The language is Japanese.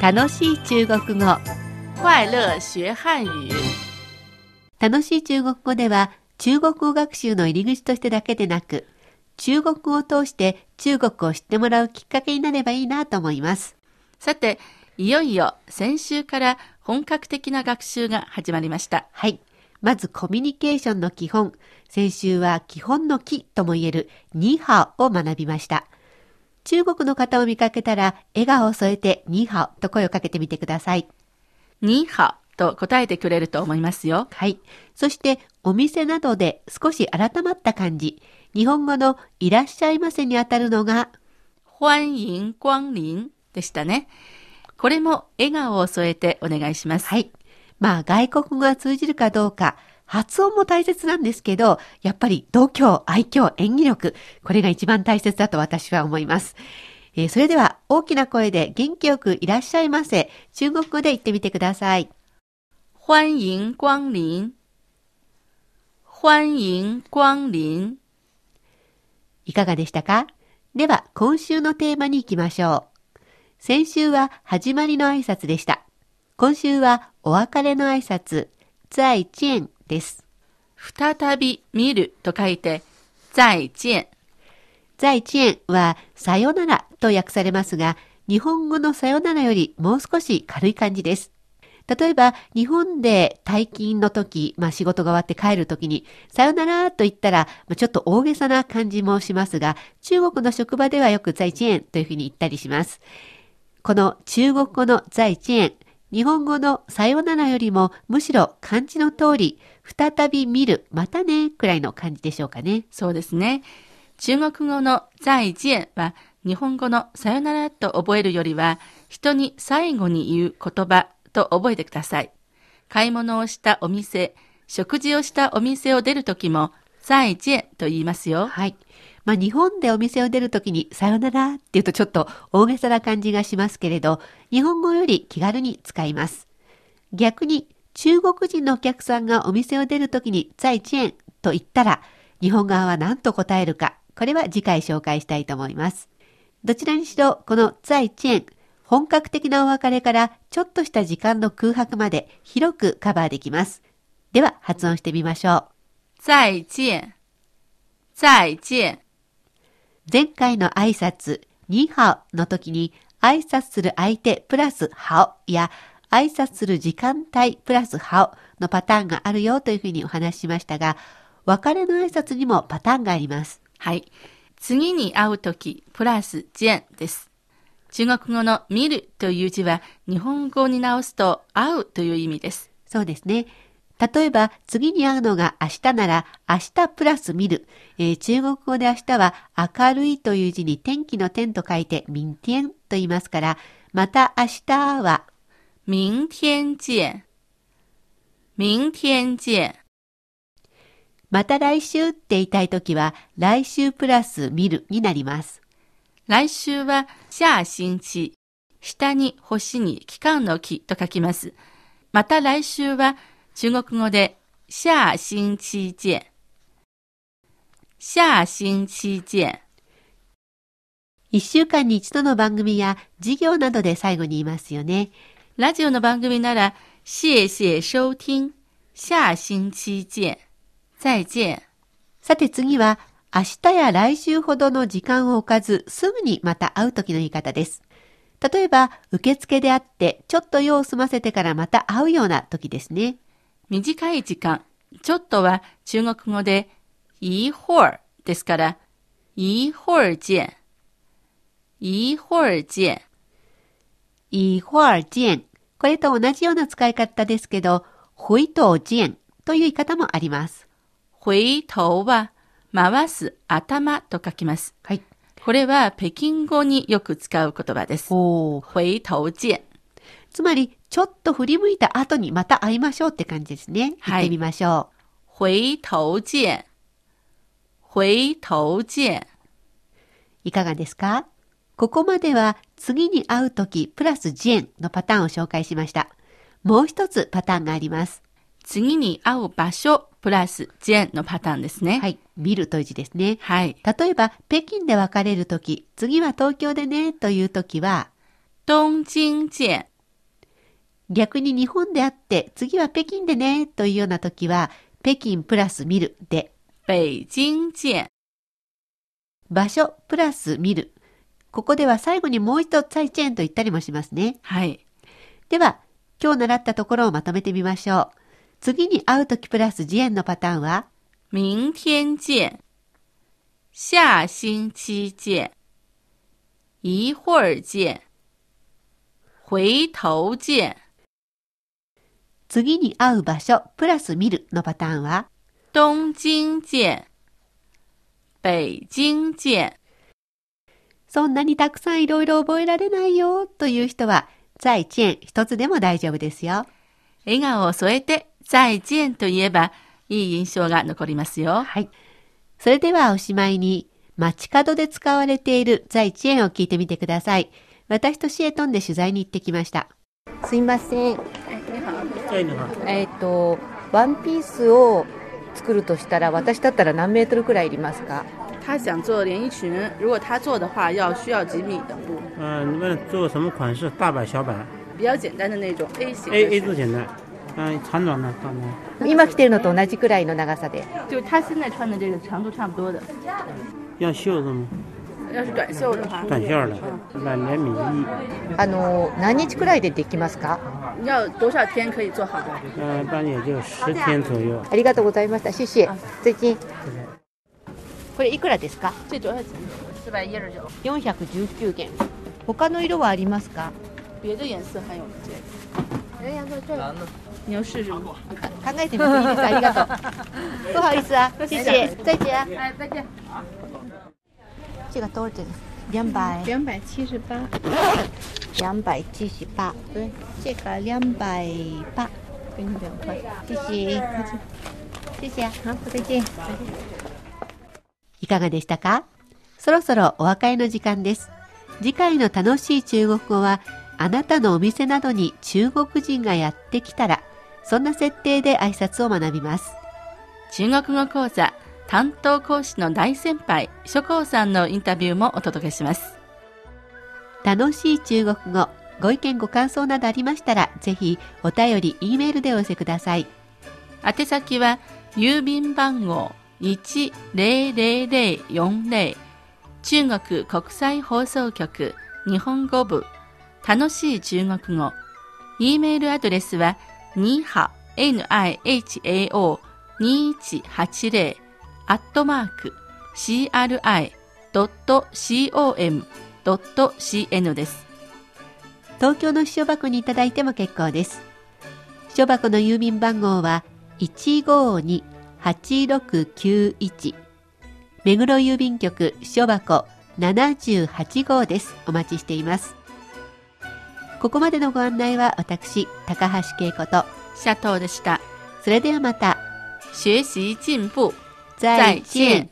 楽しい中国語快乐学汉语。楽しい中国語では中国語学習の入り口としてだけでなく中国語を通して中国を知ってもらうきっかけになればいいなと思います。さて、いよいよ先週から本格的な学習が始まりました。はい。まずコミュニケーションの基本。先週は基本の木とも言えるニーハオを学びました。中国の方を見かけたら笑顔を添えてニーハオと声をかけてみてください。ニーハオと答えてくれると思いますよ。はい。そしてお店などで少し改まった感じ。日本語のいらっしゃいませにあたるのが欢迎光臨でしたね。これも笑顔を添えてお願いします。はい。まあ外国語が通じるかどうか、発音も大切なんですけど、やっぱり度胸、愛嬌、演技力、これが一番大切だと私は思います。えーそれでは大きな声で元気よくいらっしゃいませ。中国語で言ってみてください。欢迎光臨。欢迎光臨。いかがでしたか？では今週のテーマに行きましょう。先週は始まりの挨拶でした。今週はお別れの挨拶、再见です。再び見ると書いて、再見。在地園はさよならと訳されますが、日本語のさよならよりもう少し軽い感じです。例えば、日本で退勤の時、まあ仕事が終わって帰る時に、さよならと言ったら、まあ、ちょっと大げさな感じもしますが、中国の職場ではよく在地園というふうに言ったりします。この中国語の在地園、日本語のさよならよりもむしろ漢字の通り、再び見る、またね、くらいの感じでしょうかね。そうですね。中国語の再見は日本語のさよならと覚えるよりは人に最後に言う言葉と覚えてください。買い物をしたお店、食事をしたお店を出るときも再見と言いますよ。はい。まあ、日本でお店を出るときにさよならって言うとちょっと大げさな感じがしますけれど、日本語より気軽に使います。逆に中国人のお客さんがお店を出るときに在地園と言ったら、日本側は何と答えるか、これは次回紹介したいと思います。どちらにしろ、この在地園、本格的なお別れからちょっとした時間の空白まで広くカバーできます。では発音してみましょう。再見。再見。前回の挨拶、ニーハオの時に挨拶する相手プラスハオや挨拶する時間帯プラスハオのパターンがあるよというふうにお話ししましたが、別れの挨拶にもパターンがあります。はい。次に会うとき、プラス見です。中国語の見るという字は日本語に直すと会うという意味です。そうですね。例えば、次に会うのが明日なら、明日プラス見る。えー中国語で明日は明るいという字に天気の天と書いて、明天と言いますから、また明日は、明天見。明天見。また来週って言いたいときは、来週プラス見るになります。来週は下星期。下に星に期間の期と書きます。また来週は中国語で下星期見。下星期見。一週間に一度の番組や授業などで最後に言いますよね。ラジオの番組なら、謝謝收聽。下星期見。再見。さて次は、明日や来週ほどの時間を置かず、すぐにまた会う時の言い方です。例えば、受付であって、ちょっと用を済ませてからまた会うような時ですね。短い時間。ちょっとは中国語で、一会儿ですから、一会儿見。一会儿見。一会儿见。これと同じような使い方ですけど、回頭见という言い方もあります。回頭は、回す頭と書きます。はい。これは北京語によく使う言葉です。おー回頭見。つまり、ちょっと振り向いた後にまた会いましょうって感じですね。はい行ってみましょう。回頭見。回頭見。いかがですか？ここまでは次に会うときプラスジェンのパターンを紹介しました。もう一つパターンがあります。次に会う場所プラス見のパターンですね。はい。見るという字ですね。はい。例えば、北京で別れるとき、次は東京でねというときは、東京見。逆に日本であって次は北京でねというような時は北京プラス見るで北京见。場所プラス見る。ここでは最後にもう一度再チェーンと言ったりもしますね。はい。では、今日習ったところをまとめてみましょう。次に会う時プラス次元のパターンは、明天见。下星期见。一会儿见。回頭见。次に会う場所プラス見るのパターンは、東京见。北京见。そんなにたくさんいろいろ覚えられないよという人は、在チェーン一つでも大丈夫ですよ。笑顔を添えて、再见と言えば、いい印象が残りますよ。はい。それではおしまいに、街角で使われている在地園を聞いてみてください。私とシエトンで取材に行ってきました。すいません。哎，你好。えっ、と、ワンピースを作るとしたら、私だったら何メートルくらいいりますか？他想做连衣裙，如果他做的话，要需要几米的布，嗯、你们做什么款式？大版、小版比较简单的那种 A 型的？A A 字简单。嗯、长短短今着てるのと同じくらいの長さで。就他现在穿的这个长度差不多的。要袖子吗？要是短袖的话，短袖的，两两米一。あの、何日くらいでできますか要多少天可以做好？嗯、一般也就十天左右。ありがとうございました。シシエ。最近。これいくらですか这多少钱？四百一十九。419元。他の色はありますか别的颜色还有这个。你要试试吗？考えてみていいです。ありがとう。不好意思啊，谢谢，再见。哎，再见。这个多少钱？两百，两百七十八，两百七十八。对，这个两百八，给你两块。谢谢，谢谢啊，好，再见。いかがでしたか？そろそろお別れの時間です。次回の楽しい中国語は、あなたのお店などに中国人がやってきたら、そんな設定で挨拶を学びます。中国語講座担当講師の大先輩、諸光さんのインタビューもお届けします。楽しい中国語、ご意見ご感想などありましたら、ぜひお便り、E メールでお寄せください。宛先は郵便番号10040中国国際放送局日本語部楽しい中国語 e メールアドレスは nihao2180 アットマーク cri.com.cn です。東京の秘書箱にいただいても結構です。秘書箱の郵便番号は152-8691目黒郵便局秘書箱78号です。お待ちしています。ここまでのご案内は私、高橋恵子と、シャトーでした。それではまた、学習進步。再见。